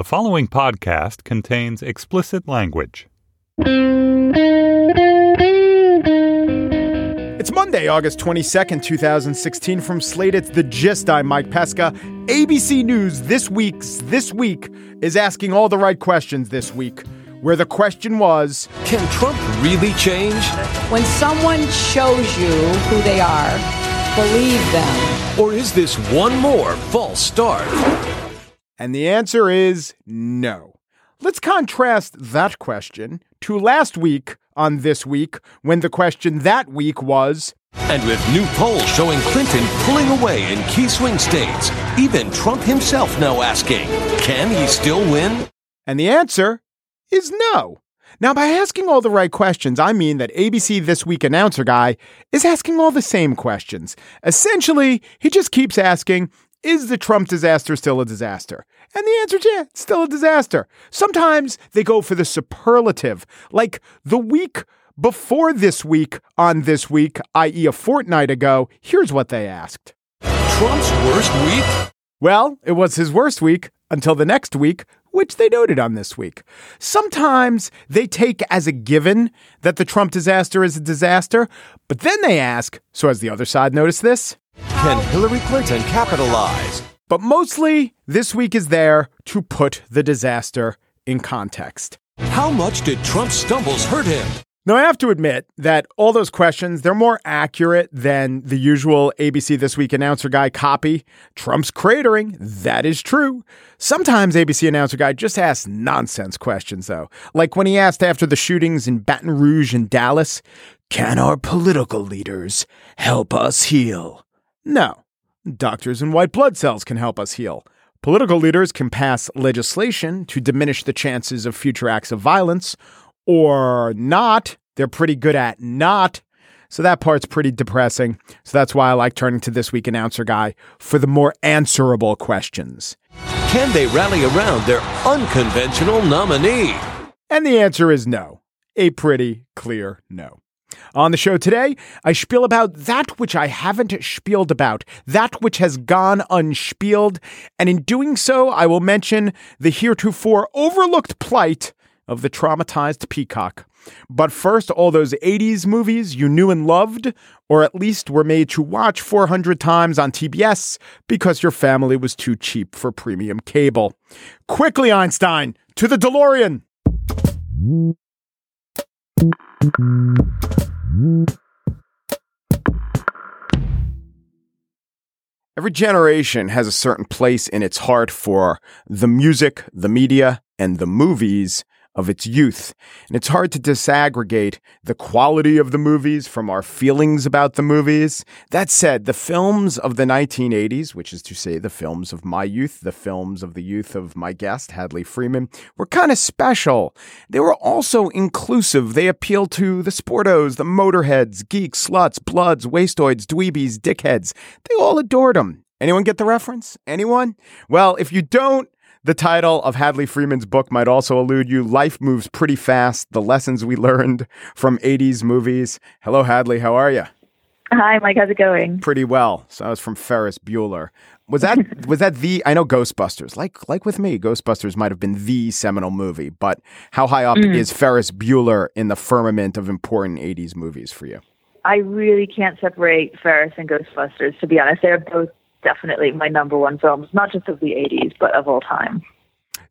The following podcast contains explicit language. It's Monday, August 22nd, 2016. From Slate, it's The Gist. I'm Mike Pesca. ABC News this week's This Week is asking all the right questions this week, where the question was Can Trump really change? When someone shows you who they are, believe them. Or is this one more false start? And the answer is no. Let's contrast that question to last week on This Week, when the question that week was And with new polls showing Clinton pulling away in key swing states, even Trump himself now asking, can he still win? And the answer is no. Now, by asking all the right questions, I mean that ABC This Week announcer guy is asking all the same questions. Essentially, he just keeps asking, is the Trump disaster still a disaster? And the answer is yeah, it's still a disaster. Sometimes they go for the superlative, like the week before this week on this week, i.e., a fortnight ago. Here's what they asked Trump's worst week? Well, it was his worst week until the next week, which they noted on this week. Sometimes they take as a given that the Trump disaster is a disaster, but then they ask, so has the other side noticed this? Can Hillary Clinton capitalize? But mostly, this week is there to put the disaster in context. How much did Trump's stumbles hurt him? Now, I have to admit that all those questions, they're more accurate than the usual ABC This Week announcer guy copy. Trump's cratering. That is true. Sometimes ABC announcer guy just asks nonsense questions, though. Like when he asked after the shootings in Baton Rouge and Dallas, can our political leaders help us heal? No. Doctors and white blood cells can help us heal. Political leaders can pass legislation to diminish the chances of future acts of violence, or not. They're pretty good at not. So that part's pretty depressing. So that's why I like turning to this week announcer guy for the more answerable questions. Can they rally around their unconventional nominee? And the answer is no. A pretty clear no. On the show today, I spiel about that which I haven't spieled about, that which has gone unspieled, and in doing so, I will mention the heretofore overlooked plight of the traumatized peacock. But first, all those 80s movies you knew and loved, or at least were made to watch 400 times on TBS because your family was too cheap for premium cable. Quickly, Einstein, to the DeLorean! Every generation has a certain place in its heart for the music, the media, and the movies of its youth. And it's hard to disaggregate the quality of the movies from our feelings about the movies. That said, the films of the 1980s, which is to say the films of my youth, the films of the youth of my guest, Hadley Freeman, were kind of special. They were also inclusive. They appealed to the sportos, the motorheads, geeks, sluts, bloods, wastoids, dweebies, dickheads. They all adored them. Anyone get the reference? Anyone? Well, if you don't, the title of Hadley Freeman's book might also elude you. Life moves pretty fast. The lessons we learned from 80s movies. Hello, Hadley. How are you? Hi, Mike. How's it going? Pretty well. So I was from Ferris Bueller. Was that was that the? I know Ghostbusters. Like like with me, Ghostbusters might have been the seminal movie. But how high up mm. is Ferris Bueller in the firmament of important 80s movies for you? I really can't separate Ferris and Ghostbusters. To be honest, they're both definitely my number one films, not just of the 80s, but of all time.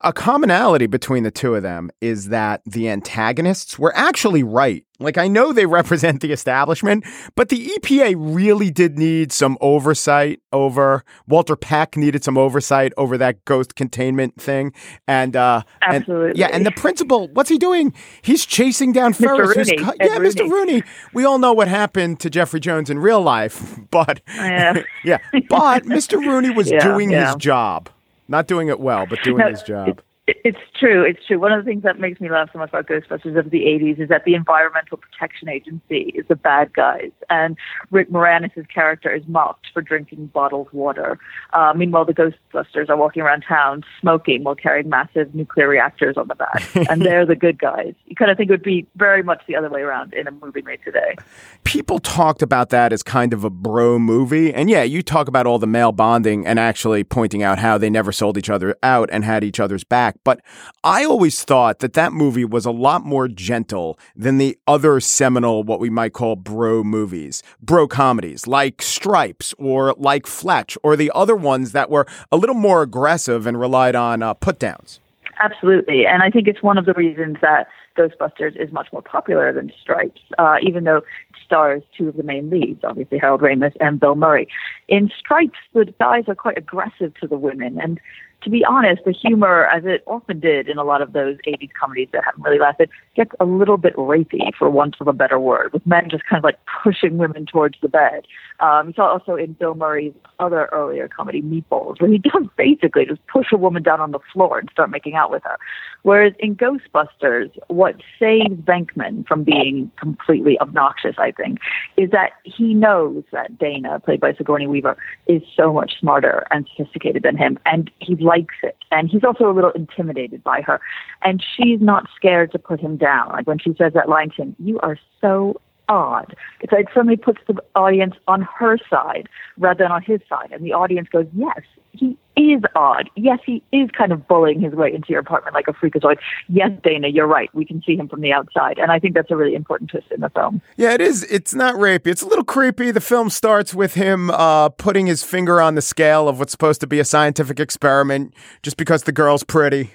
A commonality between the two of them is that the antagonists were actually right. Like, I know they represent the establishment, but the EPA really did need some oversight over. Walter Peck needed some oversight over that ghost containment thing. And, uh, absolutely. And, yeah. And the principal, what's he doing? He's chasing down Ferris. Rooney, yeah, Rooney. Mr. Rooney. We all know what happened to Jeffrey Jones in real life, but, yeah. yeah. But Mr. Rooney was Yeah, doing yeah. his job. Not doing it well, but doing No, his job. It, it's true. It's true. One of the things that makes me laugh so much about Ghostbusters of the 80s is that the Environmental Protection Agency is the bad guys, and Rick Moranis' character is mocked for drinking bottled water. Uh, meanwhile, the Ghostbusters are walking around town smoking while carrying massive nuclear reactors on the back, and they're the good guys. You kind of think it would be very much the other way around in a movie made today. people talked about that as kind of a bro movie. And yeah, you talk about all the male bonding and actually pointing out how they never sold each other out and had each other's back. But I always thought that that movie was a lot more gentle than the other seminal, what we might call bro movies, bro comedies like Stripes or like Fletch or the other ones that were a little more aggressive and relied on uh, put downs. Absolutely. And I think it's one of the reasons that Ghostbusters is much more popular than Stripes, uh, even though it stars two of the main leads, obviously Harold Ramis and Bill Murray. In Stripes, the guys are quite aggressive to the women, and to be honest, the humor, as it often did in a lot of those 80s comedies that haven't really lasted, gets a little bit rapey, for want of a better word, with men just kind of like pushing women towards the bed. Um, you saw also in Bill Murray's other earlier comedy, Meatballs, where he does basically just push a woman down on the floor and start making out with her. Whereas in Ghostbusters, what saves Venkman from being completely obnoxious, I think, is that he knows that Dana, played by Sigourney Weaver, is so much smarter and sophisticated than him, and he likes it. And he's also a little intimidated by her. And she's not scared to put him down. Like when she says that line to him, You are so odd. It's like somebody puts the audience on her side rather than on his side. And the audience goes, Yes, he is odd. Yes, he is kind of bullying his way into your apartment like a freakazoid. Yes, Dana, you're right. We can see him from the outside. And I think that's a really important twist in the film. Yeah, it is. It's not rapey. It's a little creepy. The film starts with him uh, putting his finger on the scale of what's supposed to be a scientific experiment just because the girl's pretty,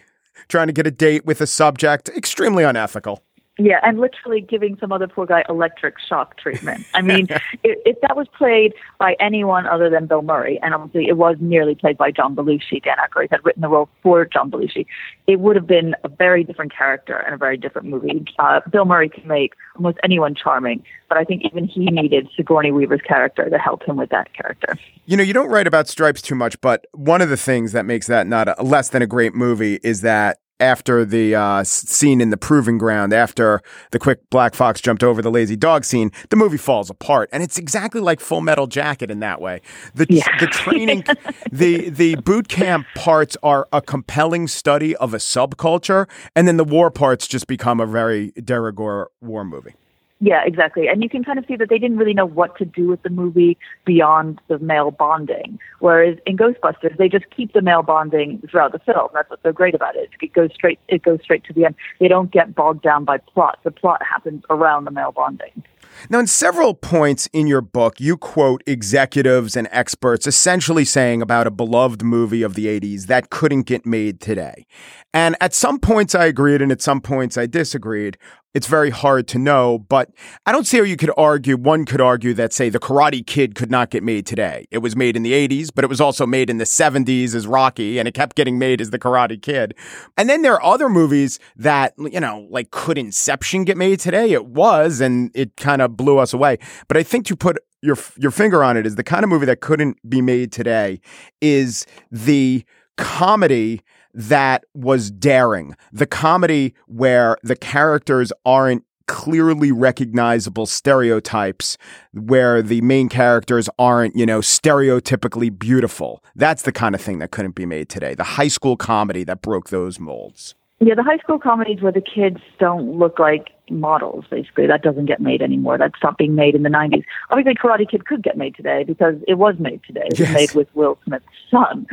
trying to get a date with a subject. Extremely unethical. Yeah, and literally giving some other poor guy electric shock treatment. I mean, if, if, that was played by anyone other than Bill Murray, and obviously it was nearly played by John Belushi, Dan Aykroyd had written the role for John Belushi, it would have been a very different character and a very different movie. Uh, Bill Murray can make almost anyone charming, but I think even he needed Sigourney Weaver's character to help him with that character. You know, you don't write about Stripes too much, but one of the things that makes that not a, less than a great movie is that after the uh, scene in the proving ground, after the quick black fox jumped over the lazy dog scene, the movie falls apart, and it's exactly like Full Metal Jacket in that way. The yeah. the training, the the boot camp parts are a compelling study of a subculture, and then the war parts just become a very de rigueur war movie. Yeah, exactly. And you can kind of see that they didn't really know what to do with the movie beyond the male bonding. Whereas in Ghostbusters, they just keep the male bonding throughout the film. That's what's so great about it. It goes straight it goes straight to the end. They don't get bogged down by plot. The plot happens around the male bonding. Now, in several points in your book, you quote executives and experts essentially saying about a beloved movie of the 80s that couldn't get made today. And at some points I agreed, and at some points I disagreed. It's very hard to know, but I don't see how you could argue. One could argue that, say, The Karate Kid could not get made today. It was made in the 80s, but it was also made in the 70s as Rocky, and it kept getting made as The Karate Kid. And then there are other movies that, you know, like could Inception get made today? It was, and it kind of blew us away. But I think to put your your finger on it is the kind of movie that couldn't be made today is the comedy that was daring, the comedy where the characters aren't clearly recognizable stereotypes where the main characters aren't, you know, stereotypically beautiful. That's the kind of thing that couldn't be made today. The high school comedy that broke those molds. Yeah, the high school comedies where the kids don't look like models, basically, that doesn't get made anymore. That stopped being made in the 90s. Obviously, Karate Kid could get made today because it was made today. It was yes. made with Will Smith's son.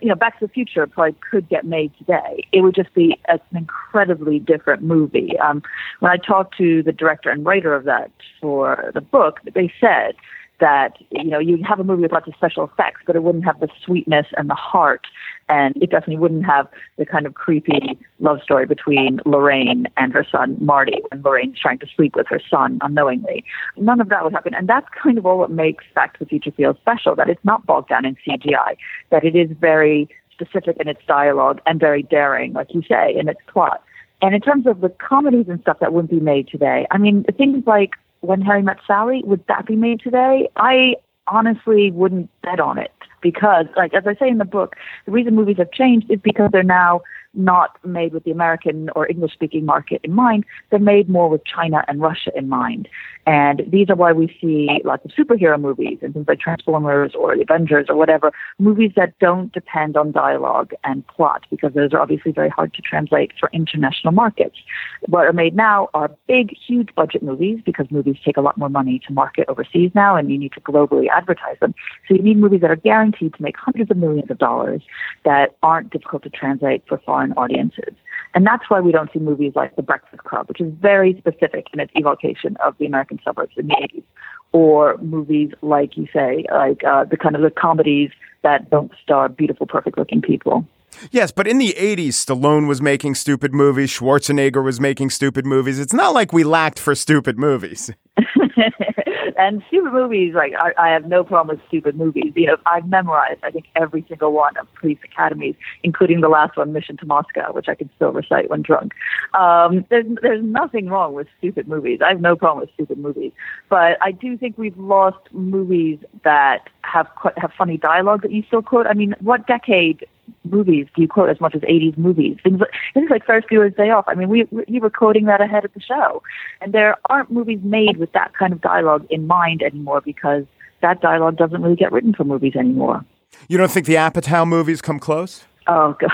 You know, Back to the Future probably could get made today. It would just be an incredibly different movie. Um, when I talked to the director and writer of that for the book, they said that you know you have a movie with lots of special effects, but it wouldn't have the sweetness and the heart, and it definitely wouldn't have the kind of creepy love story between Lorraine and her son Marty when Lorraine's trying to sleep with her son unknowingly. None of that would happen, and that's kind of all what makes Back to the Future feel special. That it's not bogged down in CGI, that it is very specific in its dialogue and very daring, like you say, in its plot. And in terms of the comedies and stuff that wouldn't be made today, I mean, things like when Harry Met Sally, would that be made today? I honestly wouldn't bet on it because, like as I say in the book, the reason movies have changed is because they're now not made with the American or English speaking market in mind. They're made more with China and Russia in mind. And these are why we see lots of superhero movies and things like Transformers or The Avengers or whatever, movies that don't depend on dialogue and plot because those are obviously very hard to translate for international markets. What are made now are big, huge budget movies because movies take a lot more money to market overseas now and you need to globally advertise them. So you need movies that are guaranteed to make hundreds of millions of dollars that aren't difficult to translate for foreign foreign audiences. And that's why we don't see movies like The Breakfast Club, which is very specific in its evocation of the American suburbs in the 80s, or movies like you say, like uh, the kind of the comedies that don't star beautiful, perfect looking people. Yes, but in the 80s, Stallone was making stupid movies, Schwarzenegger was making stupid movies. It's not like we lacked for stupid movies. and stupid movies, like I, I have no problem with stupid movies. You know, I've memorized I think every single one of police academies, including the last one, Mission to Moscow, which I can still recite when drunk. Um, there's there's nothing wrong with stupid movies. I have no problem with stupid movies, but I do think we've lost movies that have have funny dialogue that you still quote. I mean, what decade movies do you quote as much as 80s movies? Things like, things like Ferris Bueller's Day Off. I mean, we, we were quoting that ahead of the show. And there aren't movies made with that kind of dialogue in mind anymore because that dialogue doesn't really get written for movies anymore. You don't think the Apatow movies come close? Oh god,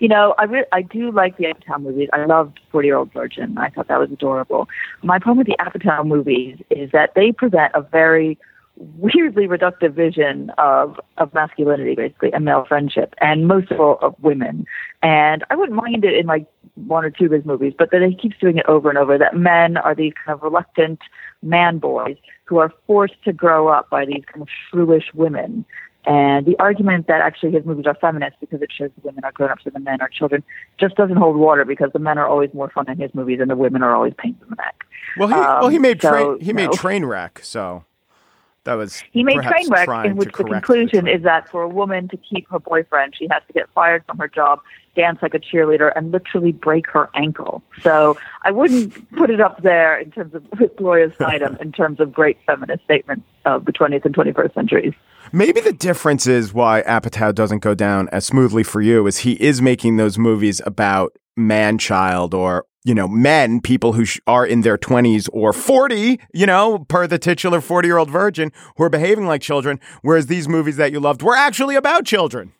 you know I re- I do like the Apatow movies. I loved Forty Year Old Virgin. I thought that was adorable. My problem with the Apatow movies is that they present a very weirdly reductive vision of of masculinity, basically, and male friendship, and most of all of women. And I wouldn't mind it in like one or two of his movies, but that he keeps doing it over and over. That men are these kind of reluctant man boys who are forced to grow up by these kind of shrewish women. And the argument that actually his movies are feminist because it shows the women are grown ups and the men are children just doesn't hold water because the men are always more fun in his movies and the women are always pains in the neck. Well, he um, well he made so, he made no. wreck. so that was he made Trainwreck, in which the conclusion the is that for a woman to keep her boyfriend, she has to get fired from her job, dance like a cheerleader, and literally break her ankle. So I wouldn't put it up there in terms of Gloria Steinem in terms of great feminist statements of the 20th and 21st centuries. Maybe the difference is why Apatow doesn't go down as smoothly for you is he is making those movies about man child or you know, men, people who sh- are in their 20s or 40, you know, per the titular 40 year old virgin, who are behaving like children, whereas these movies that you loved were actually about children.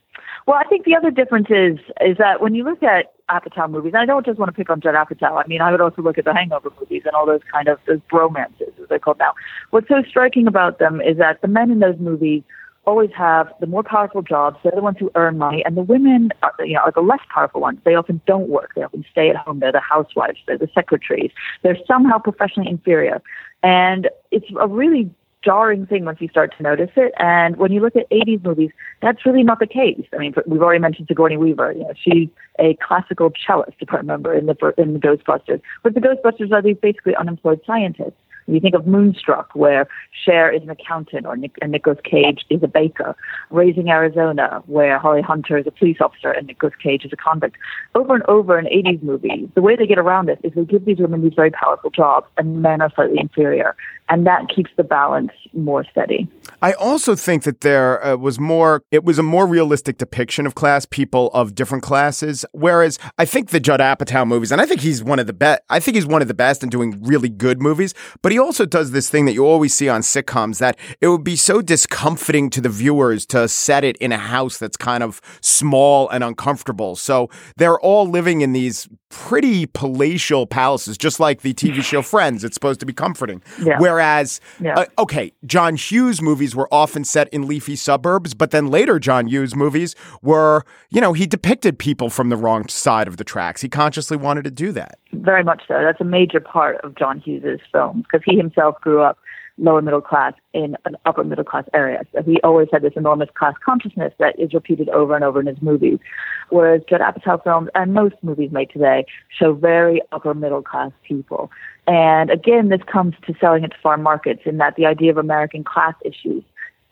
Well, I think the other difference is is that when you look at Apatow movies, I don't just want to pick on Judd Apatow. I mean, I would also look at the Hangover movies and all those kind of those bromances, as they're called now. What's so striking about them is that the men in those movies always have the more powerful jobs. They're the ones who earn money, and the women, are, you know, are the less powerful ones. They often don't work. They often stay at home. They're the housewives. They're the secretaries. They're somehow professionally inferior, and it's a really jarring thing once you start to notice it. And when you look at 80s movies, that's really not the case. I mean, we've already mentioned Sigourney Weaver. You know, she's a classical cellist, if I remember, in the in the Ghostbusters. But the Ghostbusters are these basically unemployed scientists. You think of Moonstruck, where Cher is an accountant or Nick, and Nicolas Cage is a baker. Raising Arizona, where Holly Hunter is a police officer and Nicolas Cage is a convict. Over and over in 80s movies, the way they get around it is they give these women these very powerful jobs and men are slightly inferior. And that keeps the balance more steady. I also think that there uh, was more, it was a more realistic depiction of class, people of different classes. Whereas I think the Judd Apatow movies, and I think he's one of the best, I think he's one of the best in doing really good movies, but he also does this thing that you always see on sitcoms that it would be so discomforting to the viewers to set it in a house that's kind of small and uncomfortable. So they're all living in these pretty palatial palaces, just like the TV show Friends. It's supposed to be comforting. Yeah. Whereas, yeah. uh, okay, John Hughes movies were often set in leafy suburbs, but then later John Hughes movies were, you know, he depicted people from the wrong side of the tracks. He consciously wanted to do that. Very much so. That's a major part of John Hughes's films because he himself grew up lower middle class in an upper middle class area. So he always had this enormous class consciousness that is repeated over and over in his movies. Whereas Judd Apatow films and most movies made today show very upper middle class people. And again, this comes to selling it to foreign markets in that the idea of American class issues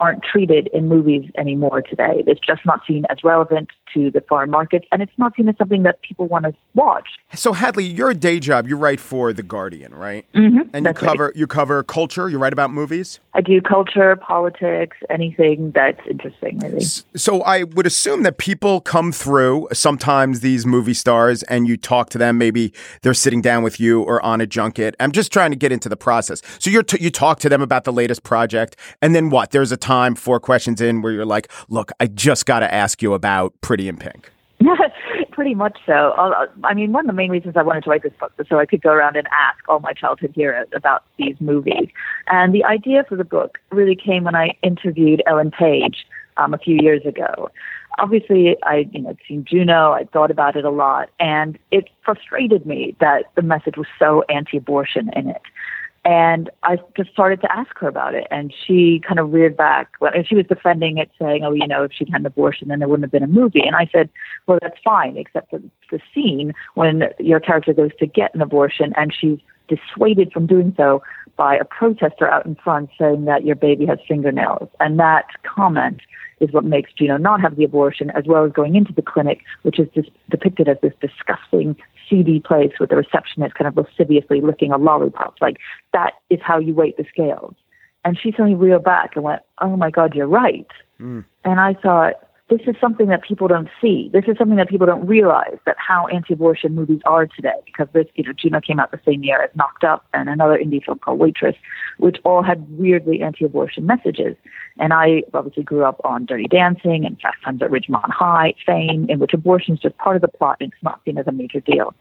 aren't treated in movies anymore today. It's just not seen as relevant to the foreign markets, and it's not seen as something that people want to watch. So, Hadley, your day job, you write for The Guardian, right? Mm-hmm, and you cover right. you cover culture. You write about movies. I do culture, politics, anything that's interesting, really. So, I would assume that people come through sometimes these movie stars, and you talk to them. Maybe they're sitting down with you or on a junket. I'm just trying to get into the process. So, you t- you talk to them about the latest project, and then what? There's a time, four questions in, where you're like, "Look, I just got to ask you about Pretty in Pink? Pretty much so. I mean, one of the main reasons I wanted to write this book was so I could go around and ask all my childhood heroes about these movies. And the idea for the book really came when I interviewed Ellen Page um, a few years ago. obviously I, you know, seen Juno, I thought about it a lot, and it frustrated me that the message was so anti-abortion in it. And I just started to ask her about it, and she kind of reared back. And she was defending it, saying, "Oh, you know, if she'd had an abortion, then there wouldn't have been a movie." And I said, "Well, that's fine, except for the scene when your character goes to get an abortion, and she's dissuaded from doing so by a protester out in front saying that your baby has fingernails. And that comment is what makes Juno not have the abortion, as well as going into the clinic, which is just depicted as this disgusting, seedy place with the receptionist kind of lasciviously licking a lollipop. Like, that is how you weight the scales. And she suddenly reeled back and went, Oh my God, you're right. Mm. And I thought, this is something that people don't see. This is something that people don't realize that how anti-abortion movies are today. Because this, you know, Juno came out the same year as Knocked Up and another indie film called Waitress, which all had weirdly anti-abortion messages. And I obviously grew up on Dirty Dancing and Fast Times at Ridgemont High, Fame, in which abortion is just part of the plot and it's not seen as a major deal.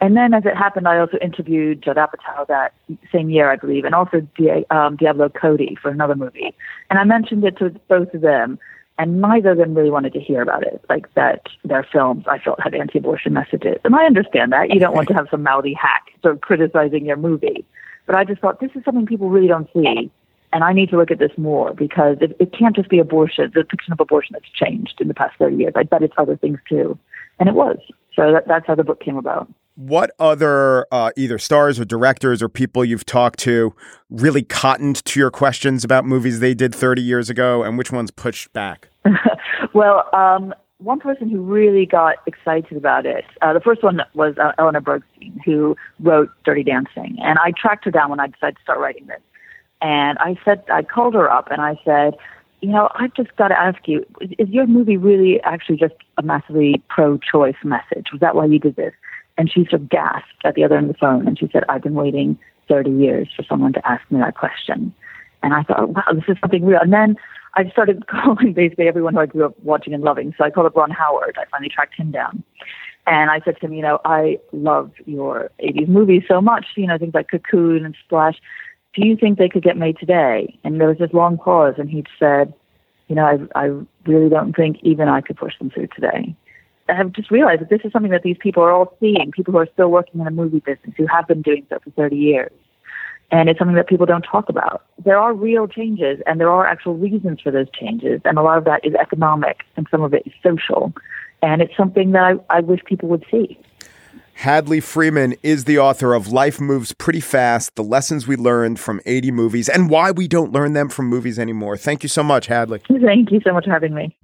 And then, as it happened, I also interviewed Judd Apatow that same year, I believe, and also Di- um, Diablo Cody for another movie. And I mentioned it to both of them and neither of them really wanted to hear about it. Like that, their films I felt had anti-abortion messages, and I understand that you don't want to have some mouthy hack sort of criticizing your movie, but I just thought this is something people really don't see, and I need to look at this more because it, it can't just be abortion, the depiction of abortion that's changed in the past thirty years. I bet it's other things too, and it was. So that, that's how the book came about what other uh, either stars or directors or people you've talked to really cottoned to your questions about movies they did 30 years ago and which ones pushed back? well, um, one person who really got excited about it, uh, the first one was uh, Eleanor Bergstein, who wrote Dirty Dancing. And I tracked her down when I decided to start writing this. And I said, I called her up and I said, you know, I've just got to ask you, is your movie really actually just a massively pro choice message? Was that why you did this? And she sort of gasped at the other end of the phone and she said, I've been waiting 30 years for someone to ask me that question. And I thought, wow, this is something real. And then I started calling basically everyone who I grew up watching and loving. So I called up Ron Howard. I finally tracked him down. And I said to him, you know, I love your 80s movies so much, you know, things like Cocoon and Splash. Do you think they could get made today? And there was this long pause, and he said, you know, I, I really don't think even I could push them through today. I have just realized that this is something that these people are all seeing, people who are still working in the movie business, who have been doing so for 30 years. And it's something that people don't talk about. There are real changes, and there are actual reasons for those changes. And a lot of that is economic, and some of it is social. And it's something that I, I wish people would see. Hadley Freeman is the author of Life Moves Pretty Fast The Lessons We Learned from 80 Movies and Why We Don't Learn Them from Movies Anymore. Thank you so much, Hadley. Thank you so much for having me.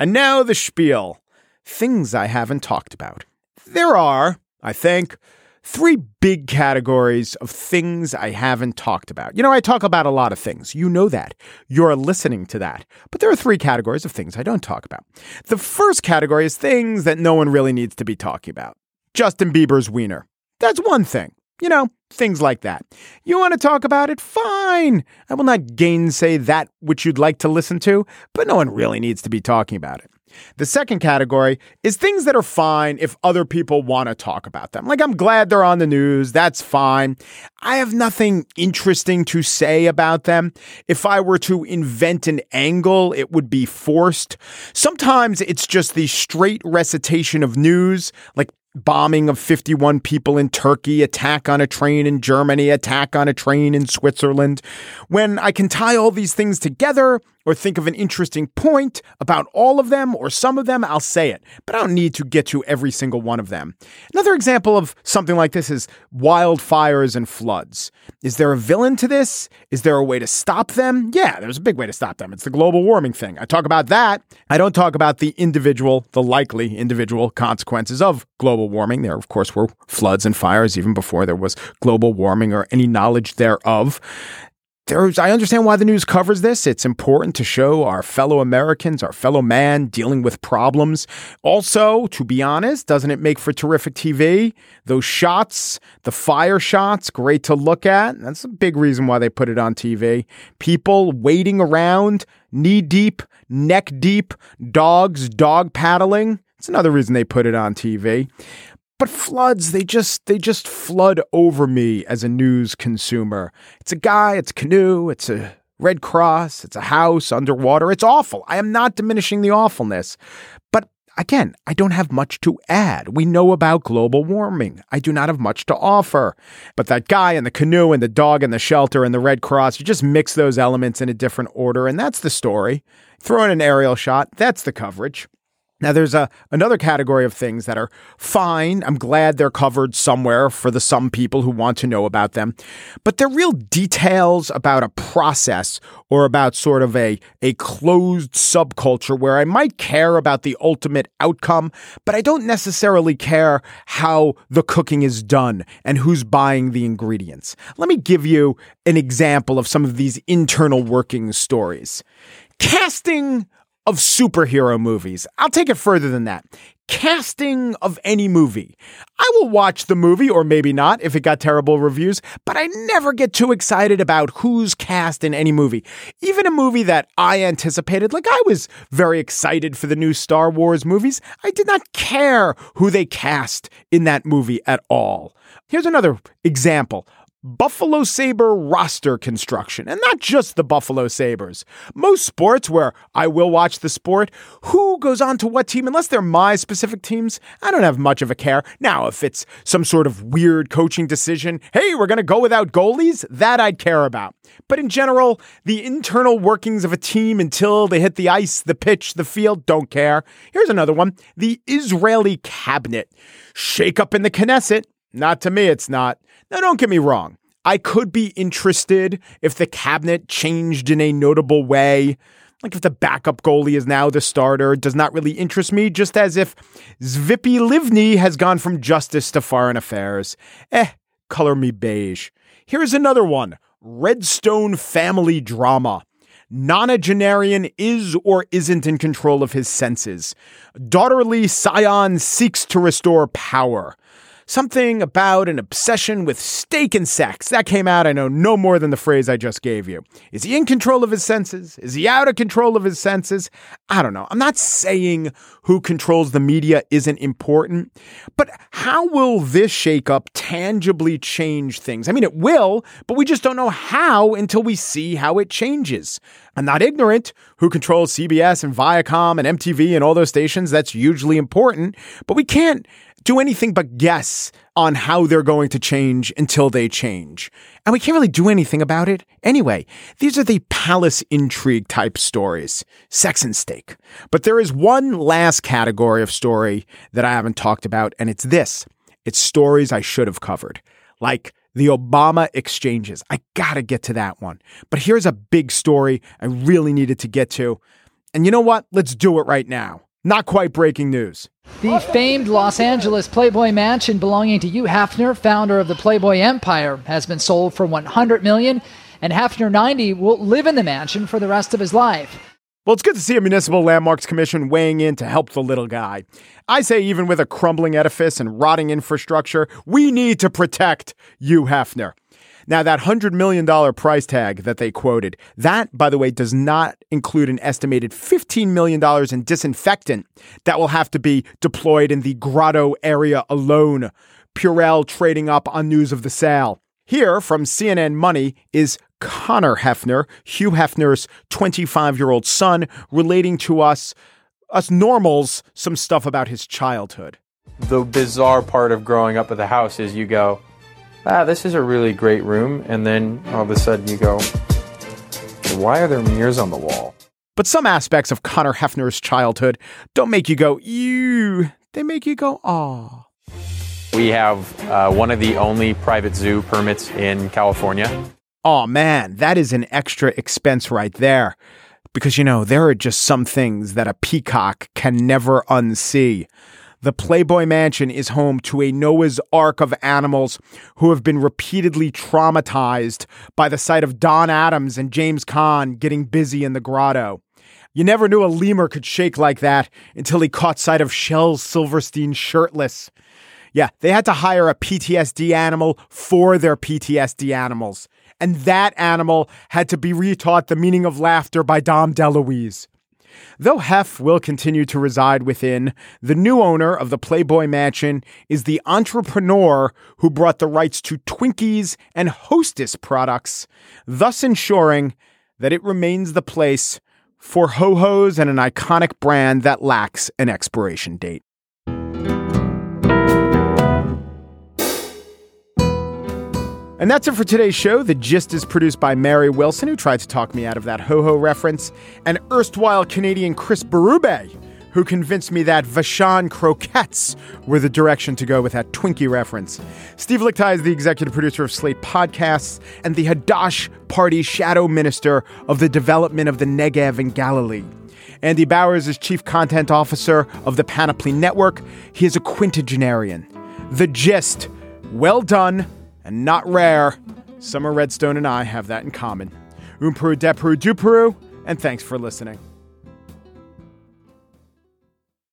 And now the spiel things I haven't talked about. There are, I think, three big categories of things I haven't talked about. You know, I talk about a lot of things. You know that. You're listening to that. But there are three categories of things I don't talk about. The first category is things that no one really needs to be talking about. Justin Bieber's wiener. That's one thing. You know, things like that. You want to talk about it? Fine. I will not gainsay that which you'd like to listen to, but no one really needs to be talking about it. The second category is things that are fine if other people want to talk about them. Like, I'm glad they're on the news. That's fine. I have nothing interesting to say about them. If I were to invent an angle, it would be forced. Sometimes it's just the straight recitation of news, like bombing of 51 people in Turkey, attack on a train in Germany, attack on a train in Switzerland. When I can tie all these things together or think of an interesting point about all of them or some of them, I'll say it, but I don't need to get to every single one of them. Another example of something like this is wildfires and floods. Is there a villain to this? Is there a way to stop them? Yeah, there's a big way to stop them. It's the global warming thing. I talk about that. I don't talk about the individual, the likely individual consequences of global warming. There, of course, were floods and fires even before there was global warming or any knowledge thereof there's, I understand why the news covers this. It's important to show our fellow Americans, our fellow man dealing with problems. Also, to be honest, doesn't it make for terrific TV? Those shots, the fire shots, great to look at. That's a big reason why they put it on TV. People waiting around, knee deep, neck deep, dogs dog paddling. It's another reason they put it on TV. But floods, they just they just flood over me as a news consumer. It's a guy, it's a canoe, it's a Red Cross, it's a house underwater. It's awful. I am not diminishing the awfulness. But again, I don't have much to add. We know about global warming. I do not have much to offer. But that guy and the canoe and the dog and the shelter and the Red Cross, you just mix those elements in a different order, and that's the story. Throw in an aerial shot, that's the coverage. Now, there's a another category of things that are fine. I'm glad they're covered somewhere for the some people who want to know about them, but they're real details about a process or about sort of a a closed subculture where I might care about the ultimate outcome, but I don't necessarily care how the cooking is done and who's buying the ingredients. Let me give you an example of some of these internal working stories. Casting of superhero movies. I'll take it further than that. Casting of any movie. I will watch the movie, or maybe not if it got terrible reviews, but I never get too excited about who's cast in any movie. Even a movie that I anticipated, like I was very excited for the new Star Wars movies, I did not care who they cast in that movie at all. Here's another example Buffalo Sabre roster construction, and not just the Buffalo Sabres. Most sports where I will watch the sport, who goes on to what team, unless they're my specific teams, I don't have much of a care. Now, if it's some sort of weird coaching decision, hey, we're going to go without goalies, that I'd care about. But in general, the internal workings of a team until they hit the ice, the pitch, the field, don't care. Here's another one the Israeli cabinet. Shake up in the Knesset. Not to me, it's not. Now, don't get me wrong. I could be interested if the cabinet changed in a notable way. Like if the backup goalie is now the starter, does not really interest me, just as if Tzipi Livni has gone from justice to foreign affairs. Eh, color me beige. Here's another one Redstone family drama. Nonagenarian is or isn't in control of his senses. Daughterly scion seeks to restore power. Something about an obsession with steak and sex. That came out, I know, no more than the phrase I just gave you. Is he in control of his senses? Is he out of control of his senses? I don't know. I'm not saying who controls the media isn't important, but how will this shakeup tangibly change things? I mean, it will, but we just don't know how until we see how it changes. I'm not ignorant who controls CBS and Viacom and MTV and all those stations. That's hugely important, but we can't do anything but guess on how they're going to change until they change. And we can't really do anything about it anyway. These are the palace intrigue type stories, sex and steak. But there is one last category of story that I haven't talked about, and it's this it's stories I should have covered, like the Obama exchanges. I gotta get to that one. But here's a big story I really needed to get to. And you know what? Let's do it right now. Not quite breaking news. The famed Los Angeles Playboy Mansion belonging to Hugh Hefner, founder of the Playboy Empire, has been sold for 100 million, and Hefner 90 will live in the mansion for the rest of his life. Well, it's good to see a Municipal Landmarks Commission weighing in to help the little guy. I say, even with a crumbling edifice and rotting infrastructure, we need to protect Hugh Hefner. Now, that $100 million price tag that they quoted, that, by the way, does not include an estimated $15 million in disinfectant that will have to be deployed in the grotto area alone. Purell trading up on news of the sale. Here from CNN Money is Connor Hefner, Hugh Hefner's 25 year old son, relating to us, us normals, some stuff about his childhood. The bizarre part of growing up at the house is you go, ah, this is a really great room. And then all of a sudden you go, why are there mirrors on the wall? But some aspects of Connor Hefner's childhood don't make you go, ew. They make you go, aw. We have uh, one of the only private zoo permits in California. Oh man, that is an extra expense right there. Because, you know, there are just some things that a peacock can never unsee. The Playboy Mansion is home to a Noah's Ark of animals who have been repeatedly traumatized by the sight of Don Adams and James Caan getting busy in the grotto. You never knew a lemur could shake like that until he caught sight of Shel Silverstein shirtless. Yeah, they had to hire a PTSD animal for their PTSD animals. And that animal had to be retaught the meaning of laughter by Dom DeLuise. Though Hef will continue to reside within, the new owner of the Playboy Mansion is the entrepreneur who brought the rights to Twinkies and Hostess products, thus ensuring that it remains the place for ho hos and an iconic brand that lacks an expiration date. And that's it for today's show. The Gist is produced by Mary Wilson, who tried to talk me out of that ho ho reference, and erstwhile Canadian Chris Berube, who convinced me that Vachon croquettes were the direction to go with that Twinkie reference. Steve Lickteig is the executive producer of Slate Podcasts and the Hadash Party shadow minister of the development of the Negev in Galilee. Andy Bowers is chief content officer of the Panoply Network. He is a quintagenarian. The gist well done and not rare. Sumner Redstone and I have that in common. Umperu, Deperu, Duperu, and thanks for listening.